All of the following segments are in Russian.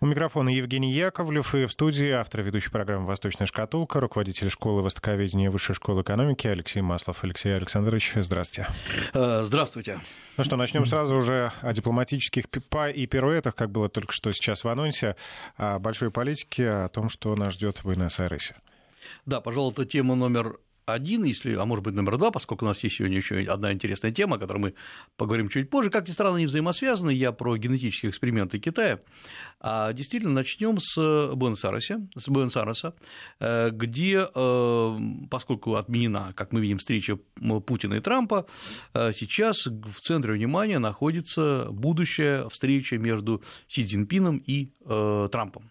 У микрофона Евгений Яковлев и в студии автор ведущей программы «Восточная шкатулка», руководитель школы востоковедения Высшей школы экономики Алексей Маслов. Алексей Александрович, здравствуйте. Э, здравствуйте. Ну что, начнем сразу уже о дипломатических и пируэтах, как было только что сейчас в анонсе, о большой политике, о том, что нас ждет в Буэнос-Айресе. Да, пожалуй, это тема номер один, если, а может быть номер два, поскольку у нас есть сегодня еще одна интересная тема, о которой мы поговорим чуть позже. Как ни странно, они взаимосвязаны. Я про генетические эксперименты Китая. А действительно, начнем с Буэнос-Айреса, с Буэнос-Айреса, э, где, э, поскольку отменена, как мы видим, встреча Путина и Трампа, э, сейчас в центре внимания находится будущая встреча между Си Цзиньпином и Трампом.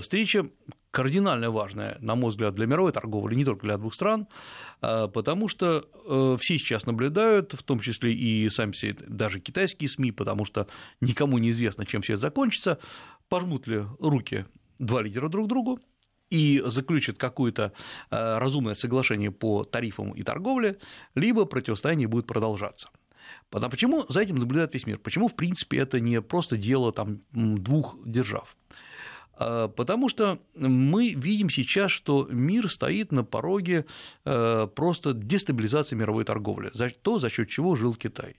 Встреча кардинально важная, на мой взгляд, для мировой торговли, не только для двух стран, а, потому что э, все сейчас наблюдают, в том числе и сами все, даже китайские СМИ, потому что никому не известно, чем все это закончится, пожмут ли руки два лидера друг другу, и заключат какое-то э, разумное соглашение по тарифам и торговле, либо противостояние будет продолжаться. А почему за этим наблюдает весь мир? Почему, в принципе, это не просто дело там, двух держав? А, потому что мы видим сейчас, что мир стоит на пороге э, просто дестабилизации мировой торговли, то, за счет чего жил Китай.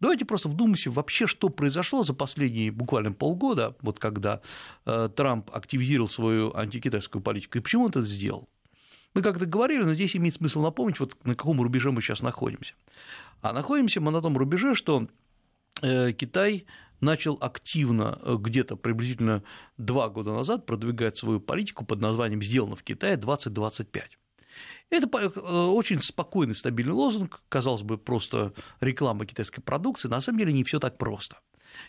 Давайте просто вдумаемся вообще, что произошло за последние буквально полгода, вот когда э, Трамп активизировал свою антикитайскую политику, и почему он это сделал. Мы как-то говорили, но здесь имеет смысл напомнить, вот на каком рубеже мы сейчас находимся. А находимся мы на том рубеже, что э, Китай начал активно э, где-то приблизительно два года назад продвигать свою политику под названием «Сделано в Китае 2025». Это э, очень спокойный, стабильный лозунг, казалось бы, просто реклама китайской продукции, на самом деле не все так просто.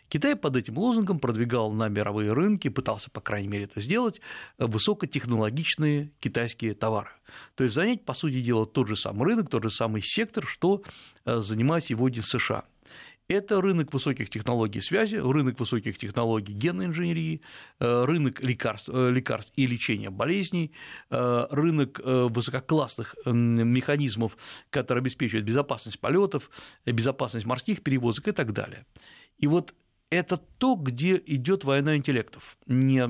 Китай под этим лозунгом продвигал на мировые рынки, пытался, по крайней мере, это сделать, э, высокотехнологичные китайские товары. То есть занять, по сути дела, тот же самый рынок, тот же самый сектор, что занимает сегодня США. Это рынок высоких технологий связи, рынок высоких технологий генной инженерии, э, рынок лекарств, э, лекарств и лечения болезней, э, рынок высококлассных механизмов, которые обеспечивают безопасность полетов, безопасность морских перевозок и так далее. И вот это то, где идет война интеллектов, не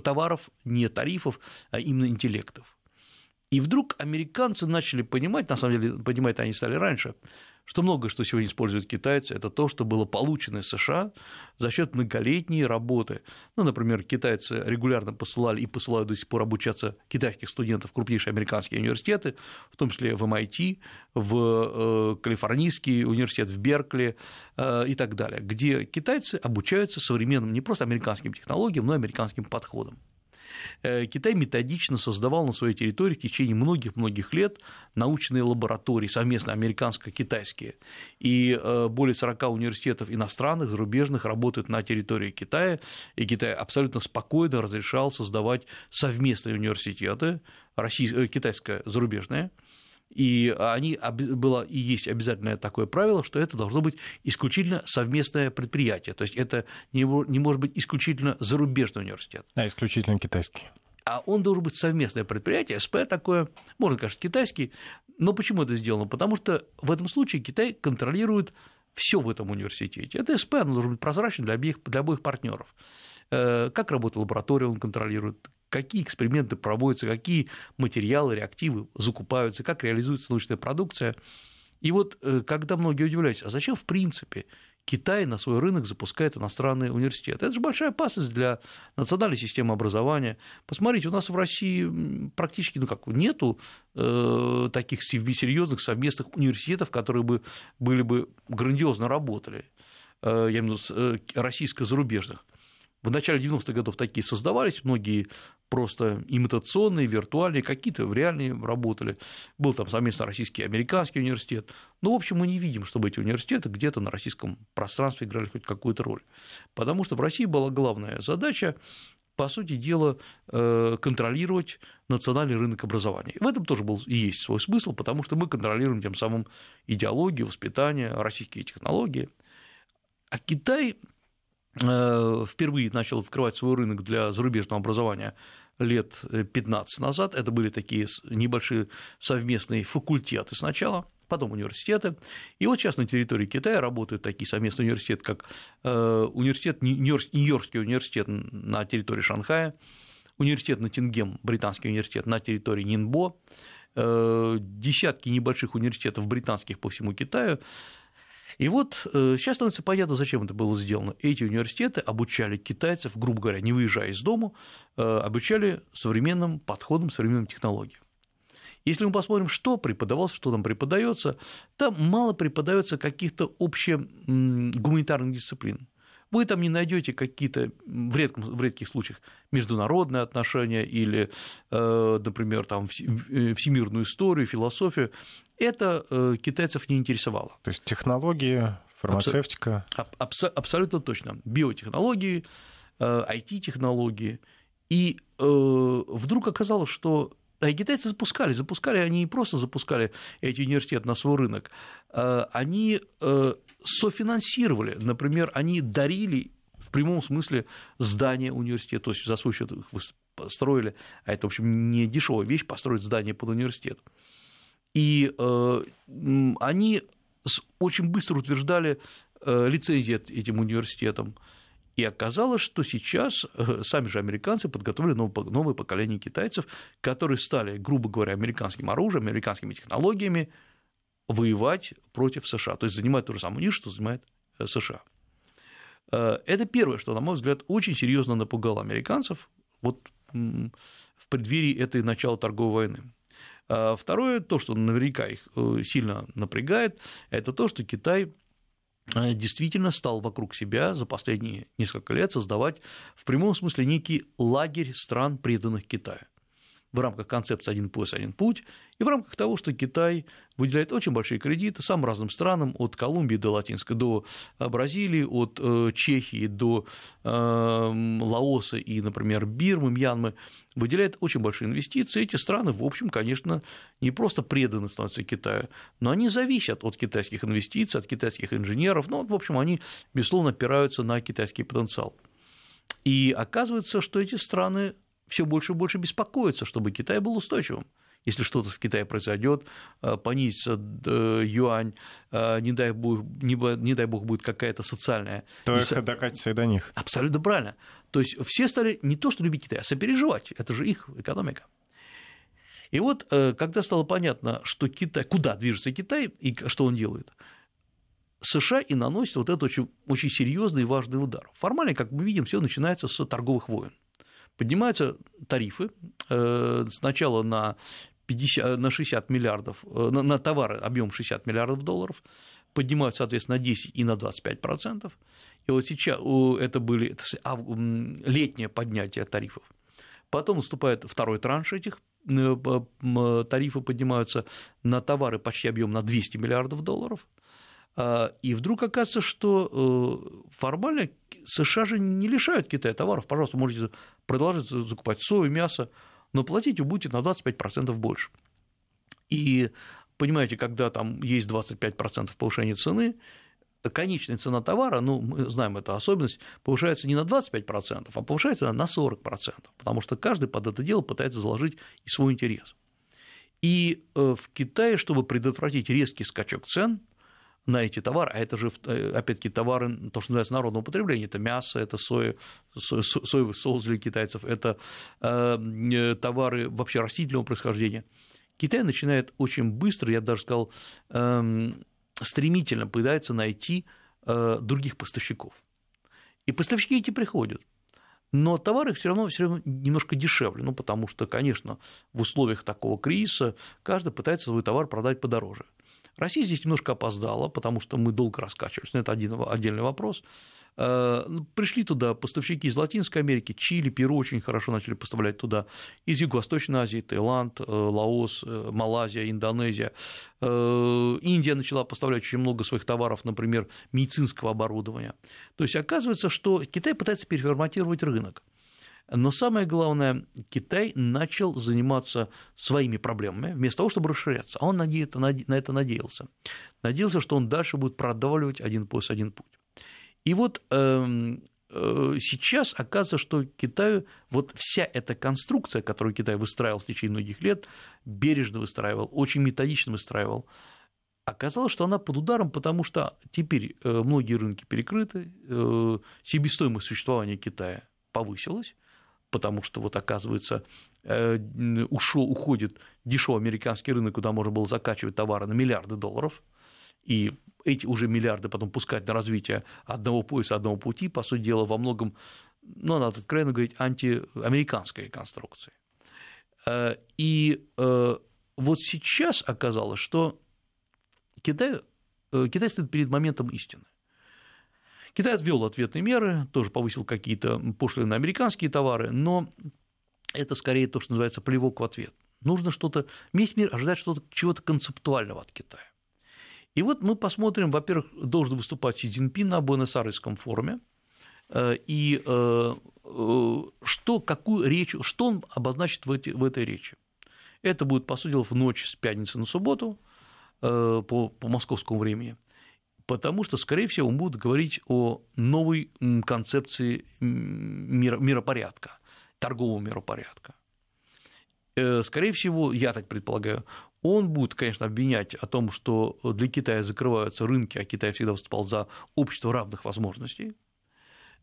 товаров, не тарифов, а именно интеллектов. И вдруг американцы начали понимать, на самом деле, понимать они стали раньше, что многое, что сегодня используют китайцы, это то, что было получено из США за счет многолетней работы. Ну, например, китайцы регулярно посылали и посылают до сих пор обучаться китайских студентов в крупнейшие американские университеты, в том числе в MIT, в э, Калифорнийский университет в Беркли э, и так далее, где китайцы обучаются современным не просто американским технологиям, но и американским подходам. Э, Китай методично создавал на своей территории в течение многих-многих лет научные лаборатории, совместно американско-китайские. И э, более 40 университетов иностранных, зарубежных работают на территории Китая, и Китай абсолютно спокойно разрешал создавать совместные университеты, российское, китайское зарубежное, и они, было и есть обязательное такое правило, что это должно быть исключительно совместное предприятие, то есть это не, не может быть исключительно зарубежный университет. А исключительно китайский. А он должен быть совместное предприятие, СП такое, можно, конечно, китайский, но почему это сделано? Потому что в этом случае Китай контролирует все в этом университете. Это СП, оно должно быть прозрачно для обеих, для обоих партнеров. Э, как работает лаборатория, он контролирует, какие эксперименты проводятся, какие материалы, реактивы закупаются, как реализуется научная продукция. И вот э, когда многие удивляются, а зачем в принципе Китай на свой рынок запускает иностранные университеты. Это же большая опасность для национальной системы образования. Посмотрите, у нас в России практически ну как, нету э, таких серьезных совместных университетов, которые бы были бы грандиозно работали, э, я имею в виду э, российско-зарубежных. В начале 90-х годов такие создавались, многие просто имитационные, виртуальные, какие-то реальные работали. Был там совместно российский и американский университет. Но, ну, в общем, мы не видим, чтобы эти университеты где-то на российском пространстве играли хоть какую-то роль. Потому что в России была главная задача по сути дела, э, контролировать национальный рынок образования. В этом тоже был и есть свой смысл, потому что мы контролируем тем самым идеологию, воспитание, российские технологии. А Китай впервые начал открывать свой рынок для зарубежного образования лет 15 назад. Это были такие небольшие совместные факультеты сначала, потом университеты. И вот сейчас на территории Китая работают такие совместные университеты, как э, университет, Нью-Йоркский университет на территории Шанхая, университет Ноттингем, британский университет на территории Нинбо, э, десятки небольших университетов британских по всему Китаю. И вот сейчас становится понятно, зачем это было сделано. Эти университеты обучали китайцев, грубо говоря, не выезжая из дома, обучали современным подходам, современным технологиям. Если мы посмотрим, что преподавалось, что там преподается, там мало преподается каких-то общегуманитарных дисциплин. Вы там не найдете какие-то в, редком, в редких случаях международные отношения или, э, например, там, э, всемирную историю, философию. Это э, китайцев не интересовало. То есть технологии, фармацевтика. Абс- абсолютно точно. Биотехнологии, IT-технологии. И вдруг оказалось, что а китайцы запускали, запускали, они не просто запускали эти университеты на свой рынок, а они э, софинансировали, например, они дарили в прямом смысле здание университета, то есть за свой счет их построили, а это, в общем, не дешевая вещь построить здание под университет. И э, они очень быстро утверждали э, лицензии этим университетам, и оказалось, что сейчас э, сами же американцы подготовили новое поколение китайцев, которые стали, грубо говоря, американским оружием, американскими технологиями воевать против США, то есть занимать ту же самую нишу, что занимает э, США. Э, это первое, что, на мой взгляд, очень серьезно напугало американцев вот в преддверии этой начала торговой войны. Второе, то, что наверняка их сильно напрягает, это то, что Китай действительно стал вокруг себя за последние несколько лет создавать в прямом смысле некий лагерь стран, преданных Китаю в рамках концепции «один пояс, один путь» и в рамках того, что Китай выделяет очень большие кредиты самым разным странам, от Колумбии до Латинской, до э, Бразилии, от э, Чехии до Лаоса и, например, Бирмы, Мьянмы, выделяет очень большие инвестиции. Эти страны, в общем, конечно, не просто преданы становятся Китаю, но они зависят от китайских инвестиций, от китайских инженеров. Ну, в общем, они, безусловно, опираются на китайский потенциал. И оказывается, что эти страны все больше и больше беспокоятся, чтобы Китай был устойчивым. Если что-то в Китае произойдет, э, понизится э, юань, э, не дай бог, не, не дай бог будет какая-то социальная... То это докатится и до них. Абсолютно правильно. То есть все стали не то, что любить Китай, а сопереживать. Это же их экономика. И вот, когда стало понятно, что Китай, куда движется Китай и что он делает, США и наносит вот этот очень, очень серьезный и важный удар. Формально, как мы видим, все начинается с торговых войн. Поднимаются тарифы э, сначала на, 50, на 60 миллиардов, э, на, на товары объем 60 миллиардов долларов, поднимаются, соответственно, на 10 и на 25 процентов. И вот сейчас это были летнее поднятие тарифов. Потом наступает второй транш этих э, тарифы поднимаются на товары почти объем на 200 миллиардов долларов. А, и вдруг оказывается, что формально США же не лишают Китая товаров. Пожалуйста, можете продолжать закупать сою, мясо, но платить вы будете на 25% больше. И понимаете, когда там есть 25% повышения цены, конечная цена товара, ну, мы знаем эту особенность, повышается не на 25%, а повышается на 40%, потому что каждый под это дело пытается заложить и свой интерес. И э, в Китае, чтобы предотвратить резкий скачок цен, на эти товары, а это же, э, опять-таки, товары, то, что называется народного потребления, это мясо, это соя, со, соевый соус для китайцев, это э, э, товары вообще растительного происхождения. Китай начинает очень быстро, я даже сказал, э, стремительно пытается найти э, других поставщиков. И поставщики эти приходят. Но товары все равно, все равно немножко дешевле, ну, потому что, конечно, в условиях такого кризиса каждый пытается свой товар продать подороже. Россия здесь немножко опоздала, потому что мы долго раскачивались, но это один отдельный вопрос. Э, ну, пришли туда поставщики из Латинской Америки, Чили, Перу очень хорошо начали поставлять туда, из Юго-Восточной Азии, Таиланд, э, Лаос, э, Малайзия, Индонезия. Индия начала поставлять очень много своих товаров, например, медицинского оборудования. То есть оказывается, что Китай пытается переформатировать рынок. Но самое главное, Китай начал заниматься своими проблемами, вместо того, чтобы расширяться. А он на это надеялся. Надеялся, что он дальше будет продавливать один пояс, один путь. И вот эм, э, сейчас оказывается, что Китаю вот вся эта конструкция, которую Китай выстраивал в течение многих лет, бережно выстраивал, очень методично выстраивал, оказалось, что она под ударом, потому что теперь многие рынки перекрыты, себестоимость существования Китая повысилась, потому что вот оказывается ушел, уходит дешевый американский рынок, куда можно было закачивать товары на миллиарды долларов, и эти уже миллиарды потом пускать на развитие одного пояса, одного пути, по сути дела, во многом, ну, надо откровенно говорить, антиамериканской конструкции. Э, и э, вот сейчас оказалось, что Китай, э, Китай стоит перед моментом истины. Китай ввел ответные меры, тоже повысил какие-то пошлины на американские товары, но это скорее то, что называется плевок в ответ. Нужно что-то, весь мир ожидает что-то, чего-то концептуального от Китая. И вот мы посмотрим, во-первых, должен выступать Си Цзиньпин на Буэнос-Айресском форуме, э, и э, э, что, какую речь, что он обозначит в, эти, в этой речи. Это будет, по сути дела, в ночь с пятницы на субботу по, по московскому времени, потому что, скорее всего, он будет говорить о новой концепции миропорядка, торгового миропорядка. Скорее всего, я так предполагаю, он будет, конечно, обвинять о том, что для Китая закрываются рынки, а Китай всегда выступал за общество равных возможностей,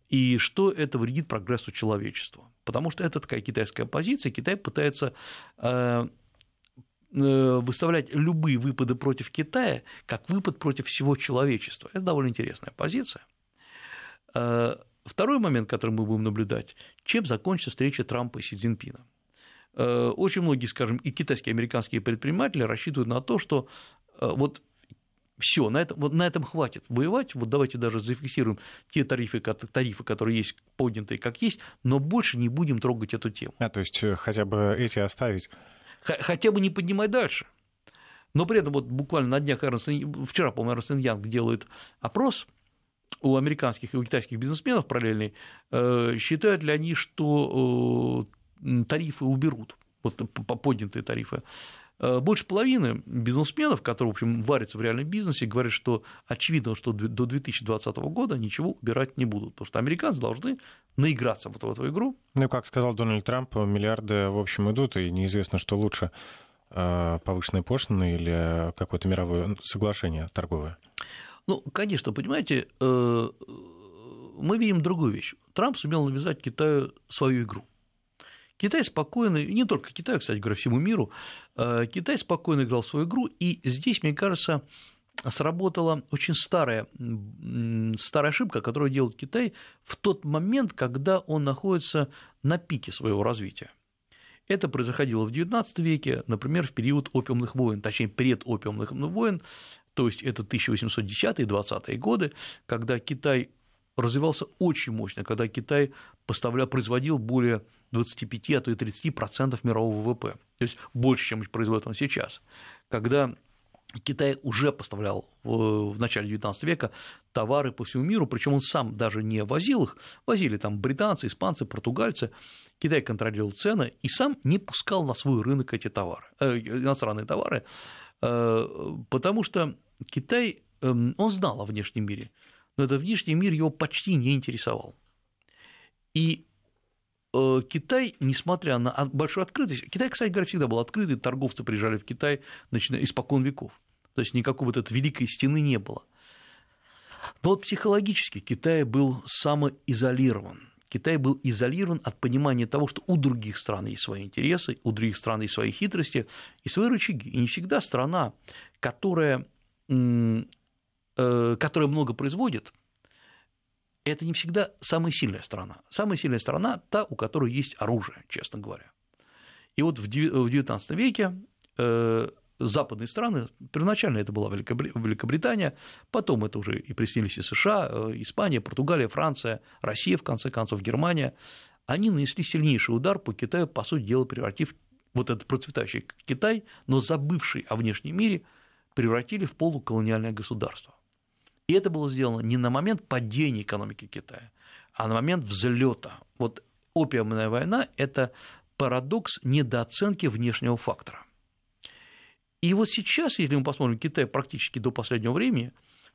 и что это вредит прогрессу человечества. Потому что это такая китайская позиция, Китай пытается э, э, выставлять любые выпады против Китая как выпад против всего человечества. Это довольно интересная позиция. Э, второй момент, который мы будем наблюдать, чем закончится встреча Трампа и Си Цзиньпина. Э, очень многие, скажем, и китайские, и американские предприниматели рассчитывают на то, что э, вот все, на этом, вот на этом хватит воевать, вот давайте даже зафиксируем те тарифы, тарифы, которые есть поднятые как есть, но больше не будем трогать эту тему. А, то есть э, хотя бы эти оставить? Хотя бы не поднимать дальше. Но при этом вот буквально на днях Эрнст, вчера, по-моему, Эрнст Янг делает опрос у американских и у китайских бизнесменов параллельный, считают ли они, что тарифы уберут, вот поднятые тарифы. Э, больше половины бизнесменов, которые, в общем, варятся в реальном бизнесе, говорят, что очевидно, что до 2020 года ничего убирать не будут, потому что американцы должны наиграться вот в эту игру. Ну, как сказал Дональд Трамп, миллиарды, в общем, идут, и неизвестно, что лучше э, повышенные пошлины или какое-то мировое соглашение торговое. Ну, конечно, понимаете, э, мы видим другую вещь. Трамп сумел навязать Китаю свою игру. Китай спокойно, не только Китаю, кстати говоря, всему миру, э, Китай спокойно играл свою игру, и здесь, мне кажется, сработала очень старая, старая ошибка, которую делает Китай в тот момент, когда он находится на пике своего развития. Это происходило в XIX веке, например, в период опиумных войн, точнее, предопиумных войн, то есть это 1810-20-е годы, когда Китай развивался очень мощно, когда Китай поставлял, производил более 25, а то и 30 процентов мирового ВВП, то есть больше, чем производит он сейчас. Когда Китай уже поставлял в начале XIX века товары по всему миру, причем он сам даже не возил их, возили там британцы, испанцы, португальцы. Китай контролировал цены и сам не пускал на свой рынок эти товары, э, иностранные товары, э, потому что Китай, э, он знал о внешнем мире, но этот внешний мир его почти не интересовал. И Э, Китай, несмотря на большую открытость, Китай, кстати говоря, всегда был открытый, торговцы приезжали в Китай начиная испокон веков, то есть никакой вот этой великой стены не было. Но вот психологически Китай был самоизолирован. Китай был изолирован от понимания того, что у других стран есть свои интересы, у других стран есть свои хитрости и свои рычаги. И не всегда страна, которая, которая много производит, это не всегда самая сильная страна. Самая сильная страна – та, у которой есть оружие, честно говоря. И вот в XIX веке э, западные страны, первоначально это была Великобритания, потом это уже и приснились и США, э, Испания, Португалия, Франция, Россия, в конце концов, Германия, они нанесли сильнейший удар по Китаю, по сути дела, превратив вот этот процветающий Китай, но забывший о внешнем мире, превратили в полуколониальное государство. И это было сделано не на момент падения экономики Китая, а на момент взлета. Вот опиумная война – это парадокс недооценки внешнего фактора. И вот сейчас, если мы посмотрим, Китай практически до последнего времени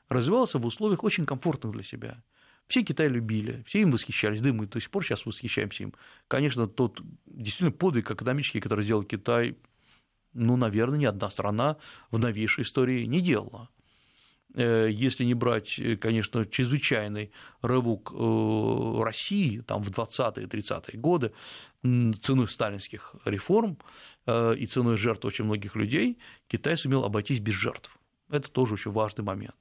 развивался в условиях очень комфортных для себя. Все Китай любили, все им восхищались, да и мы до сих пор сейчас восхищаемся им. Конечно, тот действительно подвиг экономический, который сделал Китай, ну, наверное, ни одна страна в новейшей истории не делала. Э, если не брать, э, конечно, чрезвычайный рывок э, России там, в 20-е 30-е годы ценой сталинских реформ и ценой жертв очень многих людей, Китай сумел обойтись без жертв. Это тоже очень важный момент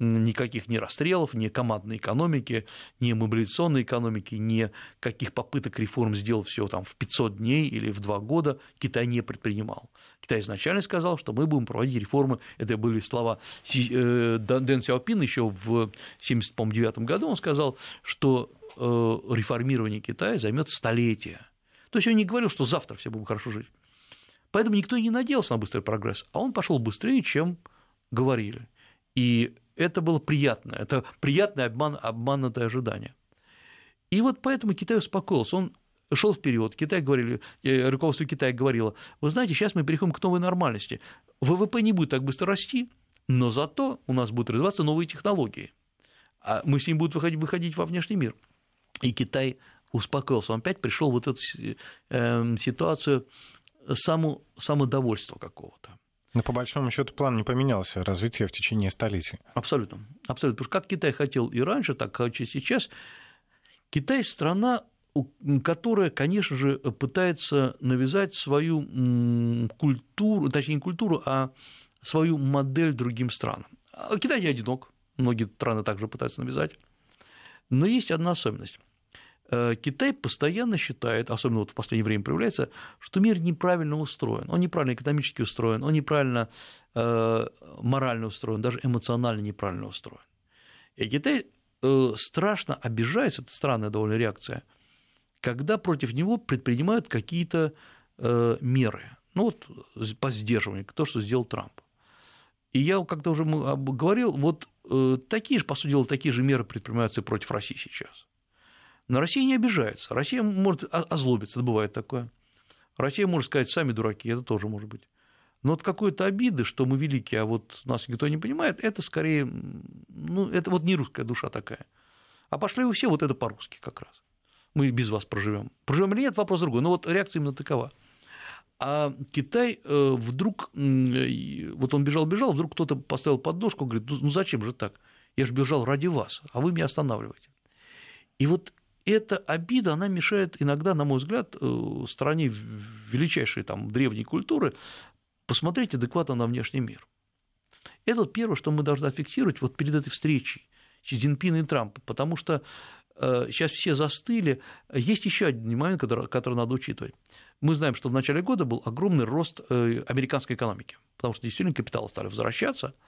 никаких ни расстрелов, ни командной экономики, ни мобилизационной экономики, ни каких попыток реформ сделать все там в 500 дней или в 2 года Китай не предпринимал. Китай изначально сказал, что мы будем проводить реформы, это были слова э, Дэн Сяопина еще в 1979 году, он сказал, что э, реформирование Китая займет столетия. То есть он не говорил, что завтра все будем хорошо жить. Поэтому никто не надеялся на быстрый прогресс, а он пошел быстрее, чем говорили. И это было приятно, это приятный обман, обманутое ожидание. И вот поэтому Китай успокоился, он шел вперед. Китай говорили, э, руководство Китая говорило, вы знаете, сейчас мы переходим к новой нормальности. ВВП не будет так быстро расти, но зато у нас будут развиваться новые технологии. А мы с ним будем выходить, выходить во внешний мир. И Китай успокоился, он опять пришел в вот эту э, ситуацию само, самодовольства какого-то. Но по большому счету план не поменялся, развитие в течение столетий. Абсолютно. Абсолютно. Потому что как Китай хотел и раньше, так и сейчас, Китай страна, которая, конечно же, пытается навязать свою культуру, точнее не культуру, а свою модель другим странам. А Китай не одинок, многие страны также пытаются навязать. Но есть одна особенность. Э, Китай постоянно считает, особенно вот в последнее время проявляется, что мир неправильно устроен, он неправильно экономически устроен, он неправильно э, морально устроен, даже эмоционально неправильно устроен. И Китай э, страшно обижается, это странная довольно реакция, когда против него предпринимают какие-то меры, ну вот по сдерживанию, то, что сделал Трамп. И я как-то уже говорил, вот такие же, по сути дела, такие же меры предпринимаются против России сейчас. Но Россия не обижается. Россия может озлобиться, бывает такое. Россия может сказать, сами дураки, это тоже может быть. Но вот какой-то обиды, что мы великие, а вот нас никто не понимает, это скорее, ну, это вот не русская душа такая. А пошли вы все вот это по-русски как раз. Мы без вас проживем. Проживем или нет, вопрос другой. Но вот реакция именно такова. А Китай э, вдруг, вот он бежал-бежал, вдруг кто-то поставил подножку, говорит, ну, ну зачем же так? Я же бежал ради вас, а вы меня останавливаете. И вот эта обида, она мешает иногда, на мой взгляд, э, стране величайшей там, древней культуры посмотреть адекватно на внешний мир. Это вот первое, что мы должны фиксировать вот перед этой встречей Си Цзиньпина и Трампа, потому что сейчас э, все застыли. Есть еще один момент, который, который надо учитывать. Мы знаем, что в начале года был огромный рост э, американской экономики, потому что действительно капиталы стали возвращаться –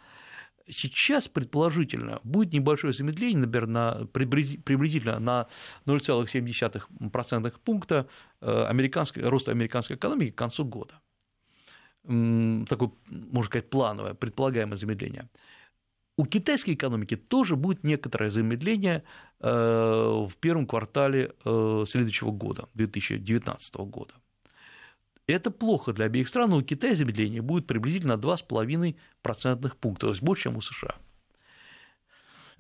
Сейчас, предположительно, будет небольшое замедление, например, на, приблизительно на 0,7% пункта э, американской, роста американской экономики к концу года. Такое, можно сказать, плановое, предполагаемое замедление. У китайской экономики тоже будет некоторое замедление э, в первом квартале э, следующего года, 2019 года. Это плохо для обеих стран, но у Китая замедление будет приблизительно 2,5 процентных пункта, то есть больше, чем у США.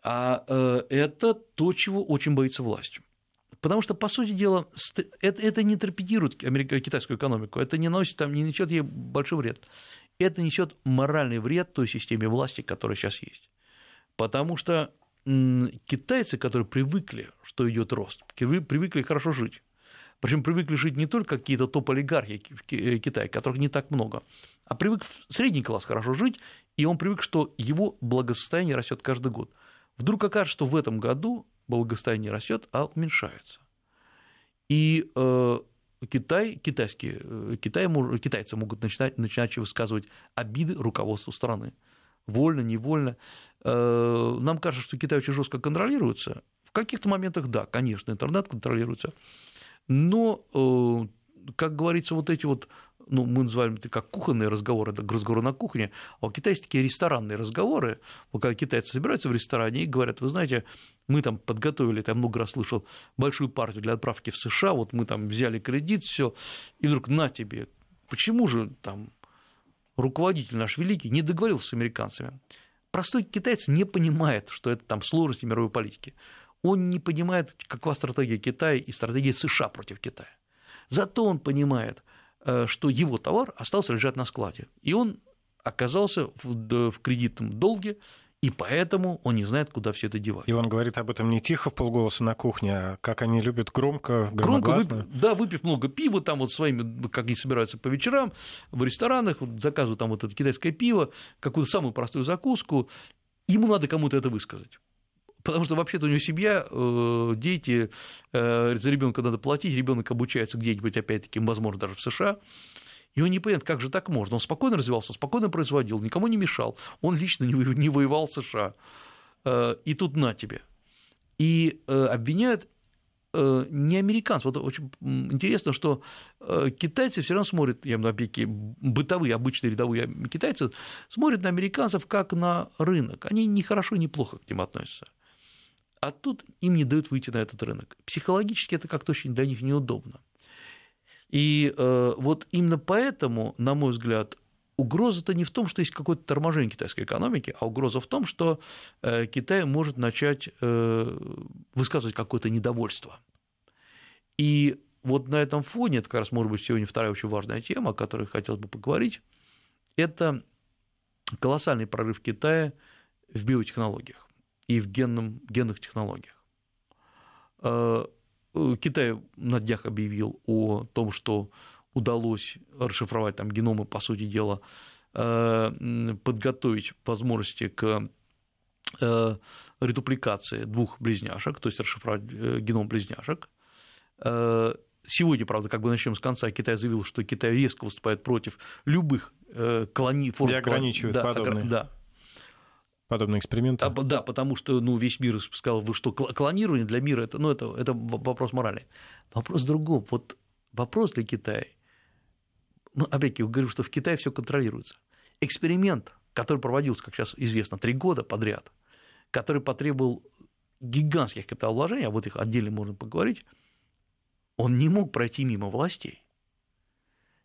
А э, это то, чего очень боится власть. Потому что, по сути дела, это, это не торпедирует китайскую экономику, это не наносит, там, не несет ей большой вред. Это несет моральный вред той системе власти, которая сейчас есть. Потому что китайцы, которые привыкли, что идет рост, привыкли хорошо жить, причем привыкли жить не только какие-то топ-олигархи э, Китая, которых не так много, а привык средний класс хорошо жить, и он привык, что его благосостояние растет каждый год. Вдруг окажется, что в этом году благосостояние растет, а уменьшается. И э, Китай, китайские, э, Китай, китайцы могут начинать, начинать высказывать обиды руководству страны. Вольно, невольно. Э, нам кажется, что Китай очень жестко контролируется. В каких-то моментах, да, конечно, интернет контролируется. Но, э, как говорится, вот эти вот ну, мы называем это как кухонные разговоры, это разговоры на кухне, а у китайцев такие ресторанные разговоры, когда китайцы собираются в ресторане и говорят, вы знаете, мы там подготовили, я много раз слышал, большую партию для отправки в США, вот мы там взяли кредит, все, и вдруг на тебе, почему же там руководитель наш великий не договорился с американцами? Простой китаец не понимает, что это там сложности мировой политики он не понимает, какова стратегия Китая и стратегия США против Китая. Зато он понимает, что его товар остался лежать на складе, и он оказался в кредитном долге, и поэтому он не знает, куда все это девать. И он говорит об этом не тихо в полголоса на кухне, а как они любят громко, громогласно. Громко, да, выпив много пива, там вот своими, как они собираются по вечерам, в ресторанах, вот заказывают там вот это китайское пиво, какую-то самую простую закуску, ему надо кому-то это высказать. Потому что вообще-то у него семья, э, дети, э, за ребенка надо платить, ребенок обучается где-нибудь, опять-таки, возможно, даже в США. И он не понимает, как же так можно. Он спокойно развивался, спокойно производил, никому не мешал. Он лично не воевал в США. Э, и тут на тебе. И обвиняют не американцев. Вот очень интересно, что китайцы все равно смотрят, я имею в виду бытовые, обычные рядовые китайцы, смотрят на американцев как на рынок. Они ни хорошо, ни плохо к ним относятся. А тут им не дают выйти на этот рынок. Психологически это как-то очень для них неудобно. И э, вот именно поэтому, на мой взгляд, угроза-то не в том, что есть какое-то торможение китайской экономики, а угроза в том, что э, Китай может начать э, высказывать какое-то недовольство. И вот на этом фоне, это как раз может быть сегодня вторая очень важная тема, о которой хотелось бы поговорить, это колоссальный прорыв Китая в биотехнологиях и в генном, генных технологиях. Э, Китай на днях объявил о том, что удалось расшифровать там геномы, по сути дела, э, подготовить возможности к э, редупликации двух близняшек, то есть расшифровать геном близняшек. Сегодня, правда, как бы начнем с конца, Китай заявил, что Китай резко выступает против любых колоний, форм... И ограничивает да, подобные. Да, подобные эксперименты? А, да, потому что ну, весь мир сказал, вы что, клонирование для мира это, ну, это, это вопрос морали. вопрос другом. Вот вопрос для Китая. Ну, опять-таки, говорю, что в Китае все контролируется. Эксперимент, который проводился, как сейчас известно, три года подряд, который потребовал гигантских капиталовложений, об этих отдельно можно поговорить, он не мог пройти мимо властей.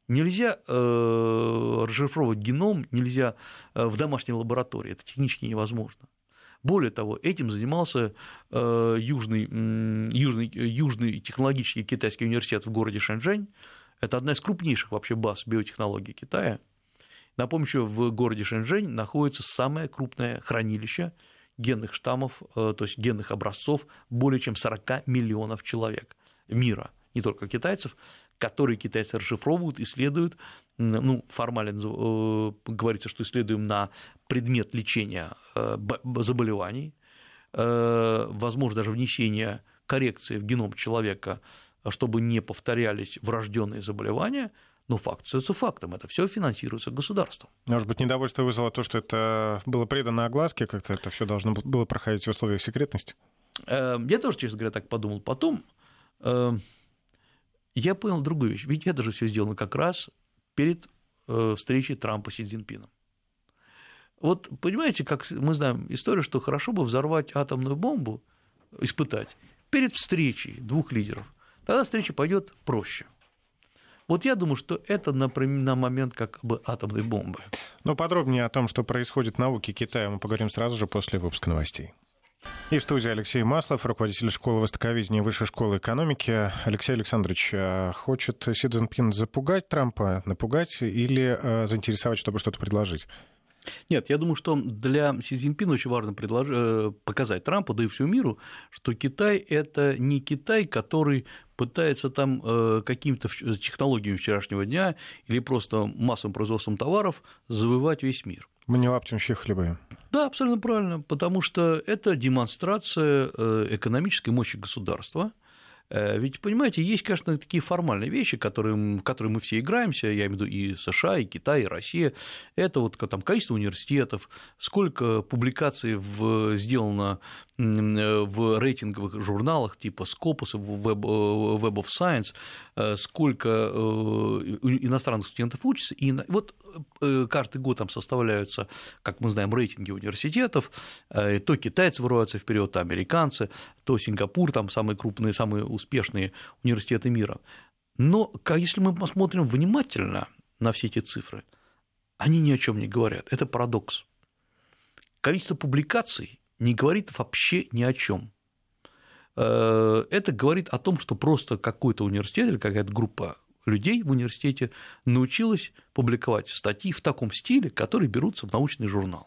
Нельзя э, расшифровывать геном, нельзя э, в домашней лаборатории, это технически невозможно. Более того, этим занимался э, Южный, Южный, Южный технологический китайский университет в городе Шэньчжэнь. Это одна из крупнейших вообще баз биотехнологий Китая. Напомню, что в городе Шэньчжэнь находится самое крупное хранилище генных штаммов, то есть генных образцов более чем 40 миллионов человек мира, не только китайцев, которые китайцы расшифровывают, исследуют, ну, формально э, говорится, что исследуем на предмет лечения э, заболеваний, э, возможно, даже внесение коррекции в геном человека, чтобы не повторялись врожденные заболевания, но факт остается фактом. Это все финансируется государством. Может быть, недовольство вызвало то, что это было предано огласке, как-то это все должно было проходить в условиях секретности? Я тоже, честно говоря, так подумал. Потом я понял другую вещь. Ведь это же все сделано как раз перед э, встречей Трампа с Си Цзиньпином. Вот понимаете, как мы знаем историю, что хорошо бы взорвать атомную бомбу, испытать, перед встречей двух лидеров. Тогда встреча пойдет проще. Вот я думаю, что это на, на момент как бы атомной бомбы. Но подробнее о том, что происходит в науке Китая, мы поговорим сразу же после выпуска новостей. И в студии Алексей Маслов, руководитель школы востоковедения Высшей школы экономики. Алексей Александрович, а хочет Си Цзиньпин запугать Трампа, напугать или а, заинтересовать, чтобы что-то предложить? Нет, я думаю, что для Си Цзиньпина очень важно предлож... Э, показать Трампу, да и всему миру, что Китай – это не Китай, который пытается там э, какими-то технологиями вчерашнего дня или просто массовым производством товаров завоевать весь мир. Мы не лаптем хлебаем. Да, абсолютно правильно, потому что это демонстрация э, экономической мощи государства. Э, ведь, понимаете, есть, конечно, такие формальные вещи, которые, в которые мы все играемся, я имею в виду и США, и Китай, и Россия. Это вот там, количество университетов, сколько публикаций в, сделано в рейтинговых журналах типа Scopus, Web, Web of Science, э, сколько иностранных студентов учатся. И вот Э, каждый год там составляются, как мы знаем, рейтинги университетов, э, то китайцы вырываются вперед, то американцы, то Сингапур, там самые крупные, самые успешные университеты мира. Но если мы посмотрим внимательно на все эти цифры, они ни о чем не говорят. Это парадокс. Количество публикаций не говорит вообще ни о чем. Э, это говорит о том, что просто какой-то университет или какая-то группа людей в университете научилось публиковать статьи в таком стиле, которые берутся в научные журналы.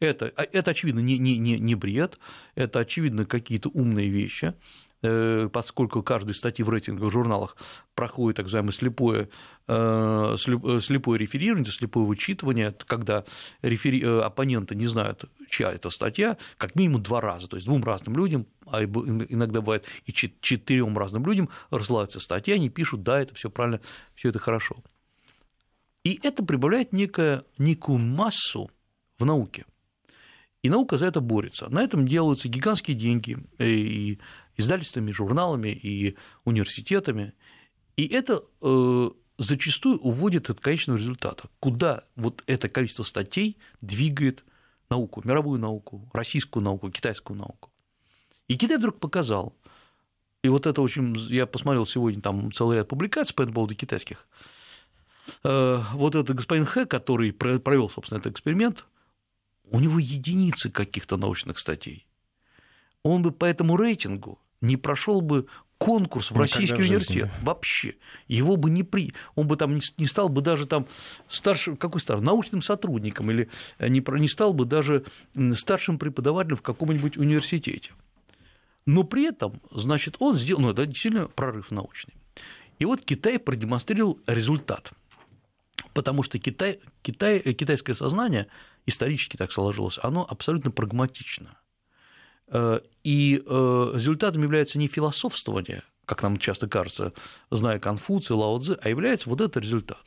Это, а, это очевидно, не, не, не, не бред, это, очевидно, какие-то умные вещи, поскольку каждой статьи в рейтинговых журналах проходит так называемое слепое, э, э, слепое реферирование, слепое вычитывание, когда рефери... оппоненты не знают, чья это статья, как минимум два раза, то есть двум разным людям, а иногда бывает и четырем разным людям рассылаются статьи, они пишут, да, это все правильно, все это хорошо. И это прибавляет некое, некую массу в науке. И наука за это борется. На этом делаются гигантские деньги э, и издательствами, журналами, и университетами. И это э, зачастую уводит от конечного результата, куда вот это количество статей двигает науку, мировую науку, российскую науку, китайскую науку. И Китай вдруг показал, и вот это очень, я посмотрел сегодня там целый ряд публикаций по этому поводу китайских, э, вот этот господин Хэ, который провел, собственно, этот эксперимент, у него единицы каких-то научных статей. Он бы по этому рейтингу не прошел бы конкурс в Никогда российский в университет вообще. Его бы не при, он бы там не стал бы даже там старшим, какой старшим, научным сотрудником или не, не стал бы даже старшим преподавателем в каком-нибудь университете. Но при этом, значит, он сделал, ну, это действительно прорыв научный. И вот Китай продемонстрировал результат, потому что Китай, Китай, китайское сознание – исторически так сложилось, оно абсолютно прагматично. Э, и э, результатом является не философствование, как нам часто кажется, зная Конфуция, Лао Цзы, а является вот этот результат.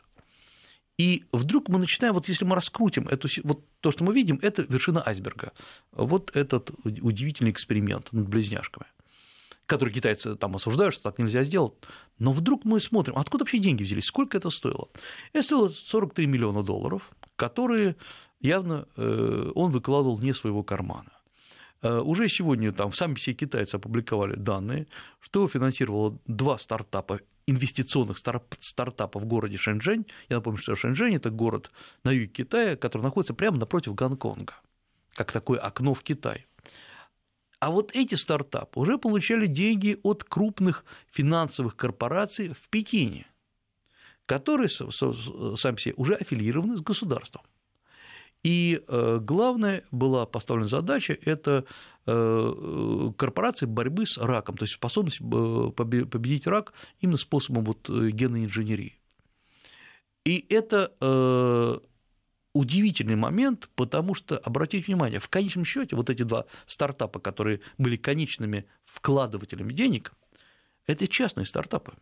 И вдруг мы начинаем, вот если мы раскрутим эту, вот то, что мы видим, это вершина айсберга. Вот этот удивительный эксперимент над близняшками, который китайцы там осуждают, что так нельзя сделать. Но вдруг мы смотрим, откуда вообще деньги взялись, сколько это стоило? Это стоило 43 миллиона долларов, которые явно э, он выкладывал не своего кармана. Э, уже сегодня там сами все китайцы опубликовали данные, что финансировало два стартапа инвестиционных стартапов в городе Шэньчжэнь. Я напомню, что Шэньчжэнь – это город на юге Китая, который находится прямо напротив Гонконга, как такое окно в Китай. А вот эти стартапы уже получали деньги от крупных финансовых корпораций в Пекине, которые сами все уже аффилированы с государством. И э, главное была поставлена задача – это э, корпорации борьбы с раком, то есть способность э, победить рак именно способом вот генной инженерии. И это удивительный момент, потому что, обратите внимание, в конечном счете вот эти два стартапа, которые были конечными вкладывателями денег, это частные стартапы.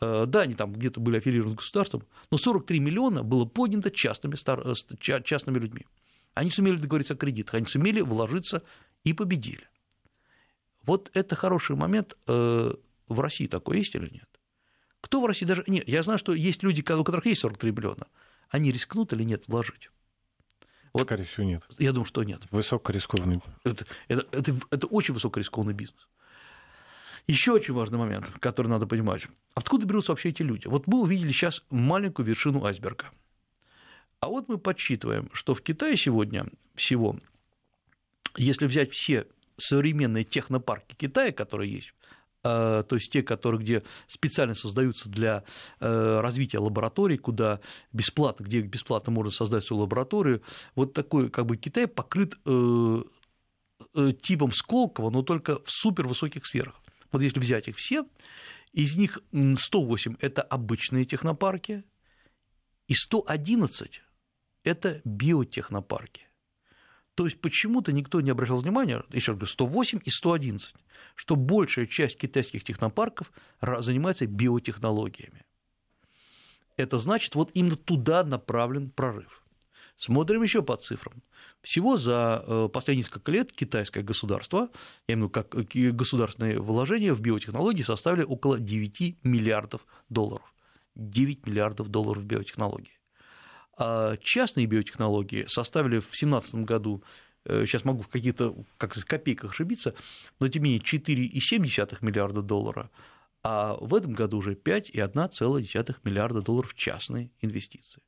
Э, да, они там где-то были аффилированы с государством, но 43 миллиона было поднято частными, э, частными людьми. Они сумели договориться о кредитах, они сумели вложиться и победили. Вот это хороший момент. Э, в России такое есть или нет? Кто в России даже... Нет, я знаю, что есть люди, у которых есть 43 миллиона. Они рискнут или нет вложить? Вот, Скорее всего, нет. Я думаю, что нет. Высокорискованный. Это, это, это, это очень высокорискованный бизнес. Еще очень важный момент, который надо понимать. Откуда берутся вообще эти люди? Вот мы увидели сейчас маленькую вершину айсберга. А вот мы подсчитываем, что в Китае сегодня всего, если взять все современные технопарки Китая, которые есть, э, то есть те, которые, где специально создаются для э, развития лабораторий, куда бесплатно, где бесплатно можно создать свою лабораторию, вот такой как бы Китай покрыт э, типом Сколково, но только в супервысоких сферах. Вот если взять их все, из них 108 – это обычные технопарки, и 111 – это биотехнопарки. То есть почему-то никто не обращал внимания, еще раз говорю, 108 и 111, что большая часть китайских технопарков занимается биотехнологиями. Это значит, вот именно туда направлен прорыв. Смотрим еще по цифрам. Всего за э, последние несколько лет китайское государство, я имею в виду как э, государственные вложения в биотехнологии составили около 9 миллиардов долларов. 9 миллиардов долларов в биотехнологии. А частные биотехнологии составили в 2017 году сейчас э, могу в каких-то как сказать, копейках ошибиться, но тем не менее 4,7 миллиарда долларов, а в этом году уже 5,1 миллиарда долларов частные инвестиции.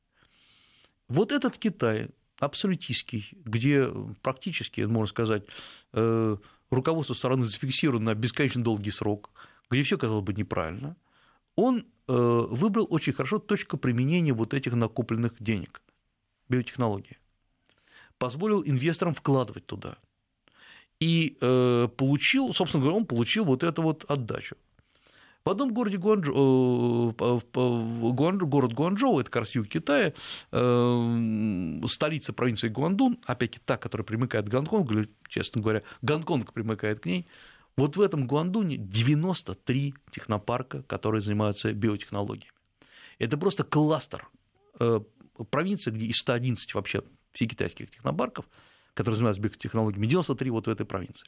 Вот этот Китай, абсолютистский, где практически, можно сказать, э, руководство страны зафиксировано на бесконечно долгий срок, где все казалось бы неправильно, он выбрал очень хорошо точку применения вот этих накопленных денег, биотехнологии. Позволил инвесторам вкладывать туда. И получил, собственно говоря, он получил вот эту вот отдачу. В одном городе Гуанчжоу, э, город Гуанчжоу, это как раз юг Китая, э, столица провинции Гуандун, опять-таки та, которая примыкает к Гонконгу, честно говоря, Гонконг примыкает к ней, вот в этом Гуандуне 93 технопарка, которые занимаются биотехнологиями. Это просто кластер э, провинции, где из 111 вообще всех китайских технопарков, которые занимаются биотехнологиями, 93 вот в этой провинции.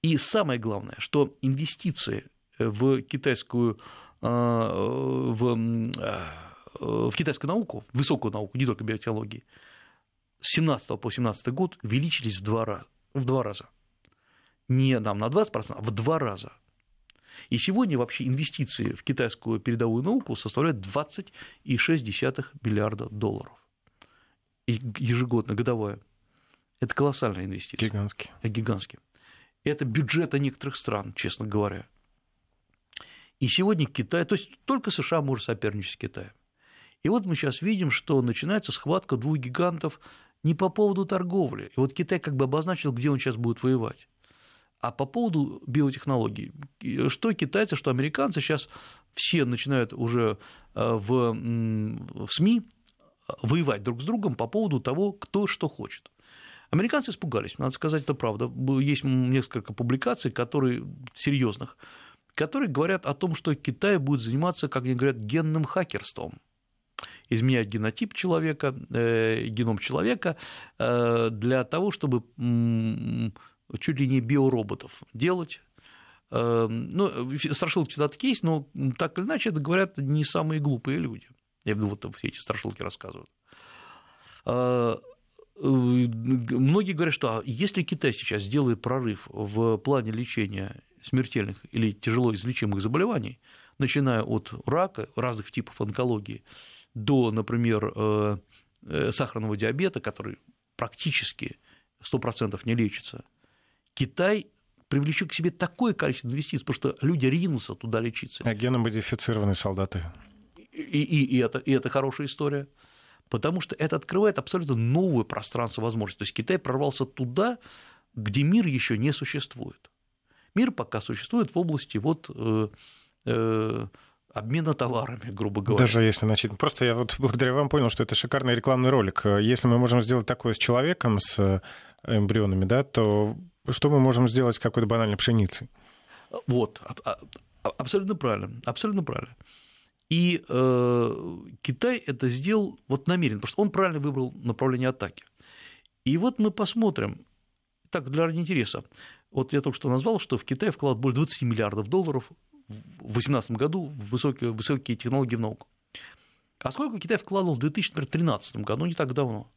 И самое главное, что инвестиции в китайскую а, в, а, в китайскую науку, в высокую науку, не только биотеологии, с 17 по 17 год увеличились в два раза. В два раза. Не там, на 20%, а в два раза. И сегодня вообще инвестиции в китайскую передовую науку составляют 20,6 миллиарда долларов. И ежегодно, годовая. Это колоссальная инвестиция. Гигантские. Это гигантские. Это бюджеты некоторых стран, честно говоря. И сегодня Китай, то есть только США может соперничать с Китаем. И вот мы сейчас видим, что начинается схватка двух гигантов не по поводу торговли. И вот Китай как бы обозначил, где он сейчас будет воевать. А по поводу биотехнологий, что китайцы, что американцы сейчас все начинают уже э, в, в СМИ воевать друг с другом по поводу того, кто что хочет. Американцы испугались, надо сказать, это правда. Есть несколько публикаций, которые серьезных, которые говорят о том, что Китай будет заниматься, как они говорят, генным хакерством изменять генотип человека, э, геном человека э, для того, чтобы чуть ли не биороботов делать. Э, ну, страшилки всегда такие есть, но так или иначе это говорят не самые глупые люди. Я вот все эти страшилки рассказывают. Многие говорят, что а если Китай сейчас сделает прорыв в плане лечения смертельных или тяжело излечимых заболеваний, начиная от рака, разных типов онкологии, до, например, э, э, сахарного диабета, который практически 100% не лечится, Китай привлечет к себе такое количество инвестиций, потому что люди ринутся туда лечиться. А геномодифицированные солдаты? И, и, и, это, и это хорошая история, потому что это открывает абсолютно новое пространство возможностей. То есть Китай прорвался туда, где мир еще не существует. Мир пока существует в области вот э, э, обмена товарами, грубо говоря. Даже если начать... Просто я вот благодаря вам понял, что это шикарный рекламный ролик. Если мы можем сделать такое с человеком, с эмбрионами, да, то что мы можем сделать с какой-то банальной пшеницей? Вот, абсолютно правильно, абсолютно правильно. И э, Китай это сделал вот намеренно, потому что он правильно выбрал направление атаки. И вот мы посмотрим, так, для ради интереса, вот я только что назвал, что в Китай вклад более 20 миллиардов долларов в 2018 году в высокие, высокие технологии в науку. А сколько Китай вкладывал в 2013 году, не так давно?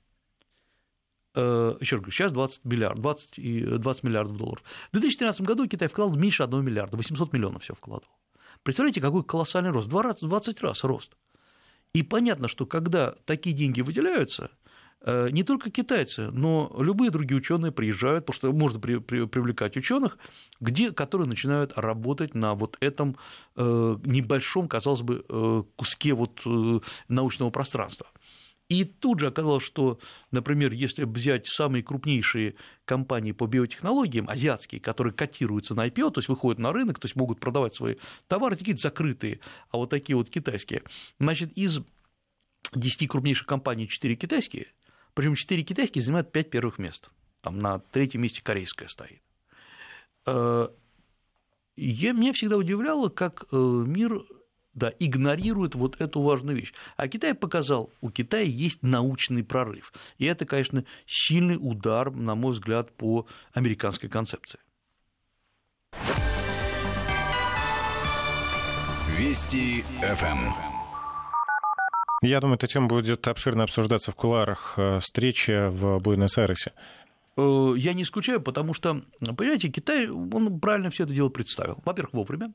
Э, Еще раз говорю, сейчас 20, миллиард, 20, 20 миллиардов долларов. В 2013 году Китай вкладывал меньше 1 миллиарда, 800 миллионов все вкладывал. Представляете, какой колоссальный рост, 20 раз рост. И понятно, что когда такие деньги выделяются, не только китайцы, но любые другие ученые приезжают, потому что можно при, при, привлекать ученых, где, которые начинают работать на вот этом э, небольшом, казалось бы, э, куске вот научного пространства. И тут же оказалось, что, например, если взять самые крупнейшие компании по биотехнологиям, азиатские, которые котируются на IPO, то есть выходят на рынок, то есть могут продавать свои товары, какие-то закрытые, а вот такие вот китайские, значит, из 10 крупнейших компаний 4 китайские, причем четыре китайские занимают пять первых мест. Там на третьем месте корейская стоит. Э, я, меня всегда удивляло, как э, мир да, игнорирует вот эту важную вещь. А Китай показал, у Китая есть научный прорыв. И это, конечно, сильный удар, на мой взгляд, по американской концепции. Вести ФМ. Я думаю, эта тема будет обширно обсуждаться в куларах э, встречи в Буэнос-Айресе. Э, я не исключаю, потому что, понимаете, Китай, он правильно все это дело представил. Во-первых, вовремя,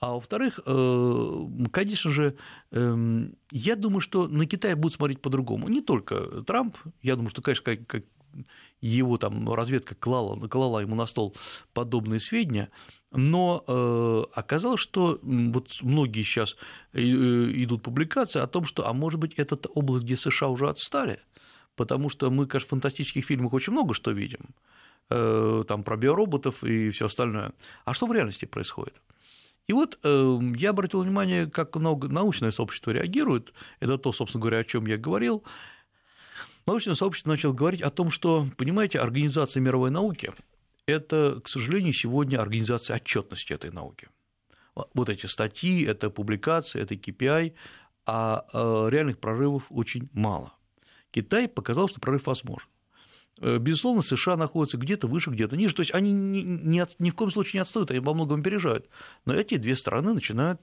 а во-вторых, э, конечно же, эм, я думаю, что на Китай будут смотреть по-другому. Не только Трамп, я думаю, что, конечно, его там разведка клала, клала ему на стол подобные сведения, но э, оказалось, что вот многие сейчас э, идут публикации о том, что, а может быть, это область, где США уже отстали, потому что мы, конечно, в фантастических фильмах очень много что видим, э, там про биороботов и все остальное. А что в реальности происходит? И вот э, я обратил внимание, как научное сообщество реагирует. Это то, собственно говоря, о чем я говорил. Научное сообщество начало говорить о том, что, понимаете, организация мировой науки – это, к сожалению, сегодня организация отчетности этой науки. Вот эти статьи, это публикации, это KPI, а э, реальных прорывов очень мало. Китай показал, что прорыв возможен. Э, безусловно, США находятся где-то выше, где-то ниже. То есть они ни, ни, ни в коем случае не отстают, они во многом опережают. Но эти две страны начинают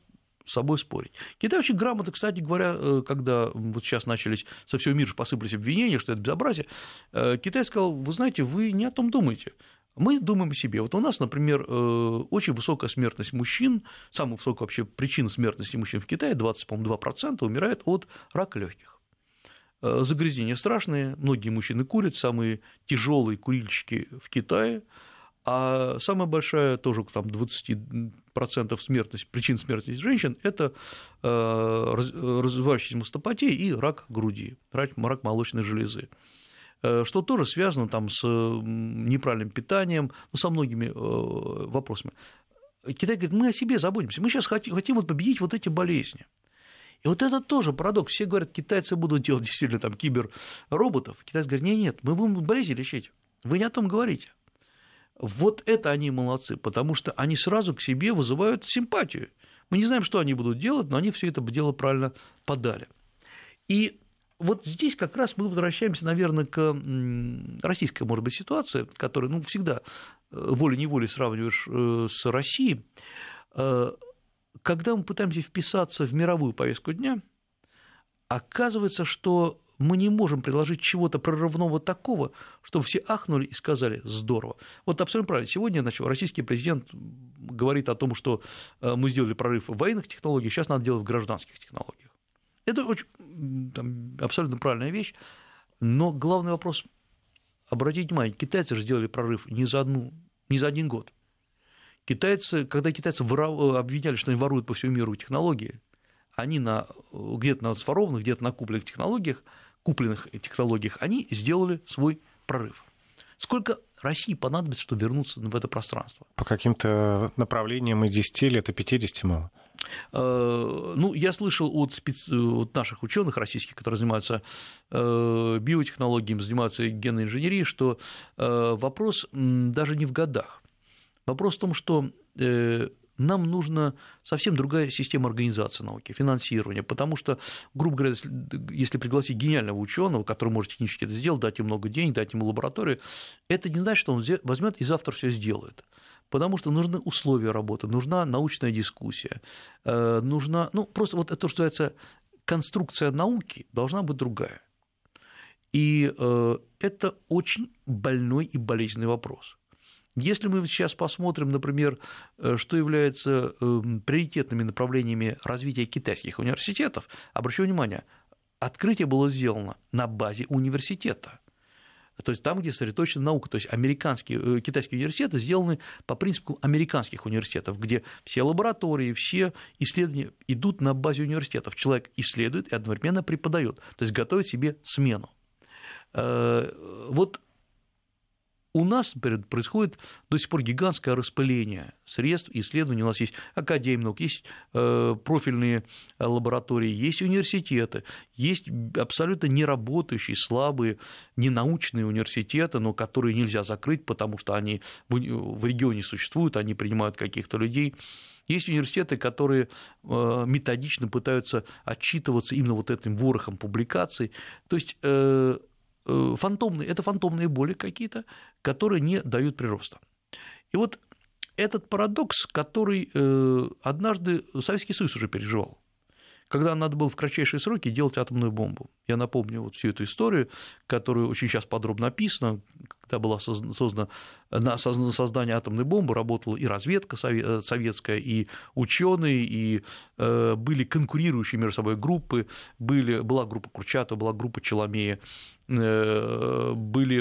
с собой спорить. Китай очень грамотно, кстати говоря, э, когда вот сейчас начались со всего мира посыпались обвинения, что это безобразие, э, Китай сказал, вы знаете, вы не о том думаете. Мы думаем о себе. Вот у нас, например, очень высокая смертность мужчин, самая высокая вообще причина смертности мужчин в Китае, 20,2% умирает от рака легких. Э, загрязнения страшные, многие мужчины курят, самые тяжелые курильщики в Китае, а самая большая, тоже там 20% смертность, причин смертности женщин – это э, развивающаяся мастопатия и рак груди, рак, молочной железы э, что тоже связано там с неправильным питанием, ну, со многими вопросами. Китай говорит, мы о себе заботимся, мы сейчас хотим, хотим вот победить вот эти болезни. И вот это тоже парадокс. Все говорят, китайцы будут делать действительно там киберроботов. Китайцы говорят, нет, нет, мы будем болезни лечить. Вы не о том говорите. Вот это они молодцы, потому что они сразу к себе вызывают симпатию. Мы не знаем, что они будут делать, но они все это дело правильно подали. И вот здесь как раз мы возвращаемся, наверное, к российской, может быть, ситуации, которая ну, всегда э, волей-неволей сравниваешь э, с Россией. Э, когда мы пытаемся вписаться в мировую повестку дня, оказывается, что мы не можем предложить чего-то прорывного такого, чтобы все ахнули и сказали «здорово». Вот абсолютно правильно. Сегодня значит, российский президент говорит о том, что э, мы сделали прорыв в военных технологиях, сейчас надо делать в гражданских технологиях. Это очень там, абсолютно правильная вещь, но главный вопрос – обратите внимание, китайцы же сделали прорыв не за, одну, не за один год. Китайцы, когда китайцы воров... обвиняли, что они воруют по всему миру технологии, они на, где-то на сворованных, где-то на купленных технологиях, купленных технологиях, они сделали свой прорыв. Сколько России понадобится, чтобы вернуться в это пространство? По каким-то направлениям и 10 лет, и 50 мало. Э, ну, я слышал от, спец... от наших ученых российских, которые занимаются э, биотехнологиями, занимаются генной инженерией, что э, вопрос даже не в годах. Вопрос в том, что нам нужна совсем другая система организации науки, финансирования, потому что, грубо говоря, если пригласить гениального ученого, который может технически это сделать, дать ему много денег, дать ему лабораторию, это не значит, что он возьмет и завтра все сделает. Потому что нужны условия работы, нужна научная дискуссия, э, нужна, ну, просто вот это, что называется, конструкция науки должна быть другая. И э, это очень больной и болезненный вопрос. Если мы сейчас посмотрим, например, э, что является эм, приоритетными направлениями развития китайских университетов, обращу внимание, открытие было сделано на базе университета. То есть там, где сосредоточена наука, то есть американские, э, китайские университеты сделаны по принципу американских университетов, где все лаборатории, все исследования идут на базе университетов. Человек исследует и одновременно преподает, то есть готовит себе смену. Э, вот у нас например, происходит до сих пор гигантское распыление средств исследований. У нас есть академия наук, есть э, профильные лаборатории, есть университеты, есть абсолютно неработающие, слабые, ненаучные университеты, но которые нельзя закрыть, потому что они в регионе существуют, они принимают каких-то людей. Есть университеты, которые э, методично пытаются отчитываться именно вот этим ворохом публикаций. То есть э, Э, фантомные, это фантомные боли какие-то, которые не дают прироста. И вот этот парадокс, который э, однажды Советский Союз уже переживал, когда надо было в кратчайшие сроки делать атомную бомбу. Я напомню вот всю эту историю, которая очень сейчас подробно описана, когда была создана на создание атомной бомбы работала и разведка э, советская, и ученые, и были конкурирующие между собой группы, были, была группа Курчатова, была группа Челомея, были,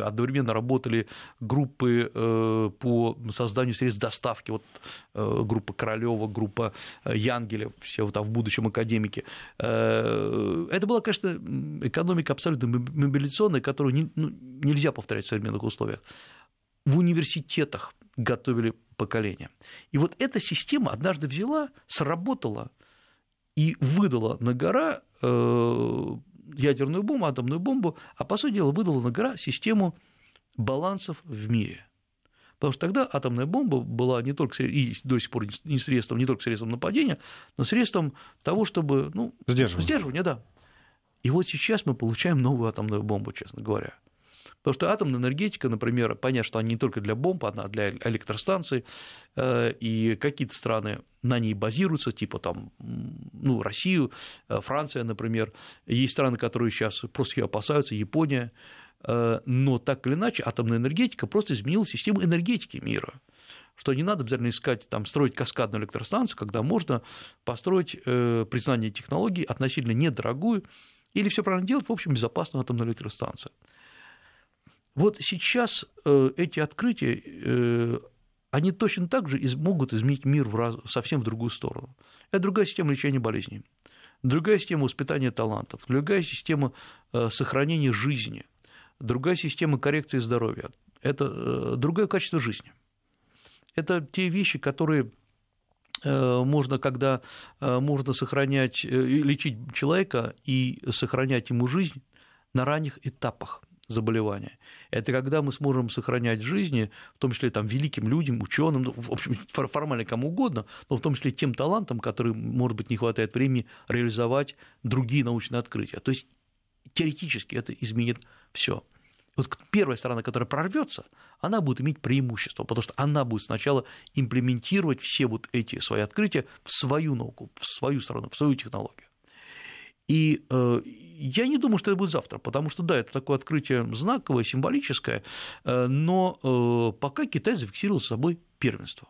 одновременно работали группы по созданию средств доставки, вот группа Королева, группа Янгеля, все там в будущем академики. Это была, конечно, экономика абсолютно мобилизационная, которую ну, нельзя повторять в современных условиях. В университетах готовили поколения. И вот эта система однажды взяла, сработала и выдала на гора э, ядерную бомбу, атомную бомбу, а по сути дела выдала на гора систему балансов в мире. Потому что тогда атомная бомба была не только и до сих пор не средством, не только средством нападения, но средством того, чтобы ну, сдерживания. сдерживания, да. И вот сейчас мы получаем новую атомную бомбу, честно говоря. Потому что атомная энергетика, например, понятно, что она не только для бомб, она для электростанций, э, и какие-то страны на ней базируются, типа там, ну, Россию, э, Франция, например. Есть страны, которые сейчас просто ее опасаются, Япония. Э, но так или иначе, атомная энергетика просто изменила систему энергетики мира что не надо обязательно искать, там, строить каскадную электростанцию, когда можно построить э, признание технологий относительно недорогую или все правильно делать, в общем, безопасную атомную электростанцию. Вот сейчас э, эти открытия, э, они точно так же могут изменить мир в раз, совсем в другую сторону. Это другая система лечения болезней, другая система воспитания талантов, другая система э, сохранения жизни, другая система коррекции здоровья, это другое качество жизни. Это те вещи, которые можно, когда можно сохранять, лечить человека и сохранять ему жизнь на ранних этапах заболевания. Это когда мы сможем сохранять жизни, в том числе там, великим людям, ученым, ну, в общем, формально кому угодно, но в том числе тем талантам, которым, может быть, не хватает времени реализовать другие научные открытия. То есть теоретически это изменит все. Вот первая сторона, которая прорвется, она будет иметь преимущество, потому что она будет сначала имплементировать все вот эти свои открытия в свою науку, в свою страну, в свою технологию. И э, я не думаю, что это будет завтра, потому что, да, это такое открытие знаковое, символическое, э, но э, пока Китай зафиксировал с собой первенство.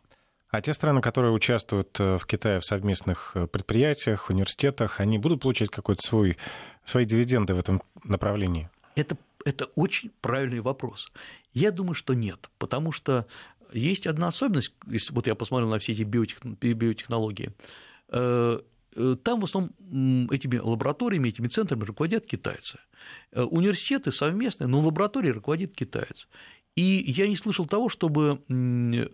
А те страны, которые участвуют в Китае в совместных предприятиях, университетах, они будут получать какой-то свой, свои дивиденды в этом направлении? Это, это очень правильный вопрос. Я думаю, что нет, потому что есть одна особенность, если вот я посмотрел на все эти биотехнологии, Э, там в основном этими лабораториями, этими центрами руководят китайцы. Э, университеты совместные, но лаборатории руководит китаец. И я не слышал того, чтобы э,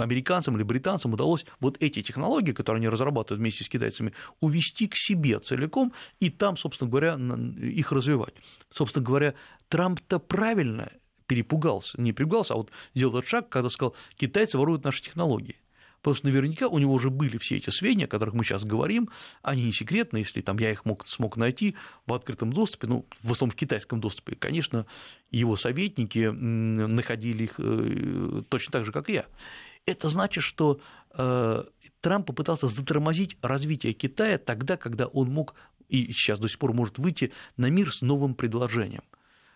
американцам или британцам удалось вот эти технологии, которые они разрабатывают вместе с китайцами, увести к себе целиком и там, собственно говоря, их развивать. Собственно говоря, Трамп-то правильно перепугался, не перепугался, а вот сделал этот шаг, когда сказал, китайцы воруют наши технологии. Потому что наверняка у него уже были все эти сведения, о которых мы сейчас говорим, они не секретны, если там я их мог, смог найти в открытом доступе, ну, в основном в китайском доступе, конечно, его советники находили их э, точно так же, как и я. Это значит, что э, Трамп попытался затормозить развитие Китая тогда, когда он мог и сейчас до сих пор может выйти на мир с новым предложением.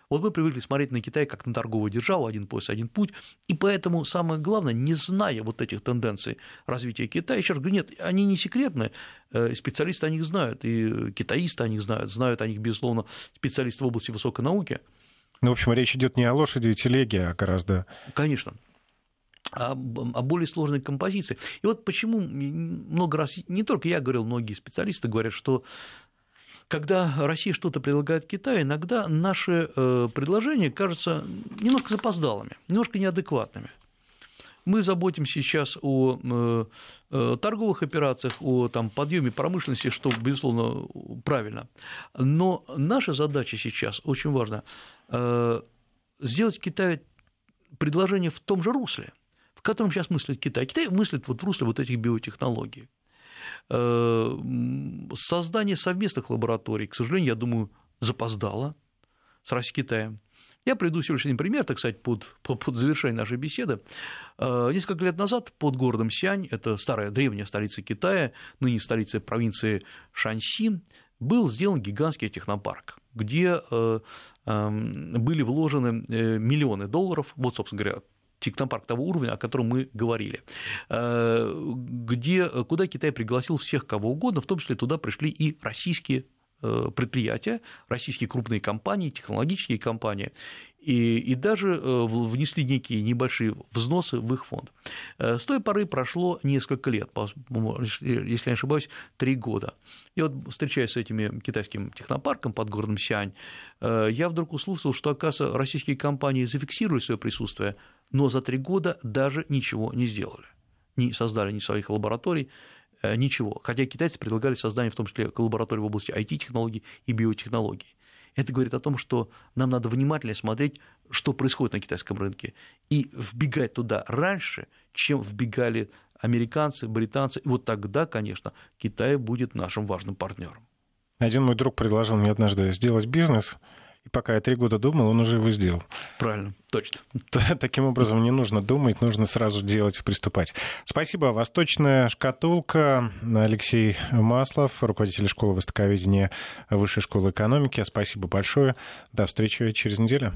Вот мы привыкли смотреть на Китай как на торговую державу, один пояс, один путь, и поэтому самое главное, не зная вот этих тенденций развития Китая, еще раз говорю, нет, они не секретные, э, специалисты о них знают, и китаисты о них знают, знают о них, безусловно, специалисты в области высокой науки. Ну, в общем, речь идет не о лошади и телеге, а гораздо... Конечно о, о более сложной композиции. И вот почему много раз, не только я говорил, многие специалисты говорят, что когда Россия что-то предлагает Китаю, иногда наши э, предложения кажутся немножко запоздалыми, немножко неадекватными. Мы заботимся сейчас о э, э, торговых операциях, о там, подъеме промышленности, что, безусловно, правильно. Но наша задача сейчас очень важна сделать Китаю предложение в том же русле, в котором сейчас мыслит Китай. Китай мыслит вот в русле вот этих биотехнологий. Э, создание совместных лабораторий, к сожалению, я думаю, запоздало с Россией Китаем. Я приведу всего пример, так сказать, под, под завершение нашей беседы. Э, несколько лет назад под городом Сянь, это старая древняя столица Китая, ныне столица провинции Шаньси, был сделан гигантский технопарк, где э, эм, были вложены миллионы долларов, вот, собственно говоря, технопарк того уровня, о котором мы говорили, э, где, куда Китай пригласил всех кого угодно, в том числе туда пришли и российские предприятия, российские крупные компании, технологические компании, и, и даже э, внесли некие небольшие взносы в их фонд. Э, с той поры прошло несколько лет, если я не ошибаюсь, три года. И вот встречаясь с этим китайским технопарком под городом Сиань, э, я вдруг услышал, что, оказывается, российские компании зафиксировали свое присутствие, но за три года даже ничего не сделали. Не создали ни своих лабораторий, ничего. Хотя китайцы предлагали создание в том числе лабораторий в области IT-технологий и биотехнологий. Это говорит о том, что нам надо внимательно смотреть, что происходит на китайском рынке, и вбегать туда раньше, чем вбегали американцы, британцы. И вот тогда, конечно, Китай будет нашим важным партнером. Один мой друг предложил мне однажды сделать бизнес – и пока я три года думал, он уже его сделал. Правильно, точно. Таким образом, не нужно думать, нужно сразу делать и приступать. Спасибо. Восточная шкатулка. Алексей Маслов, руководитель школы востоковедения Высшей школы экономики. Спасибо большое. До встречи через неделю.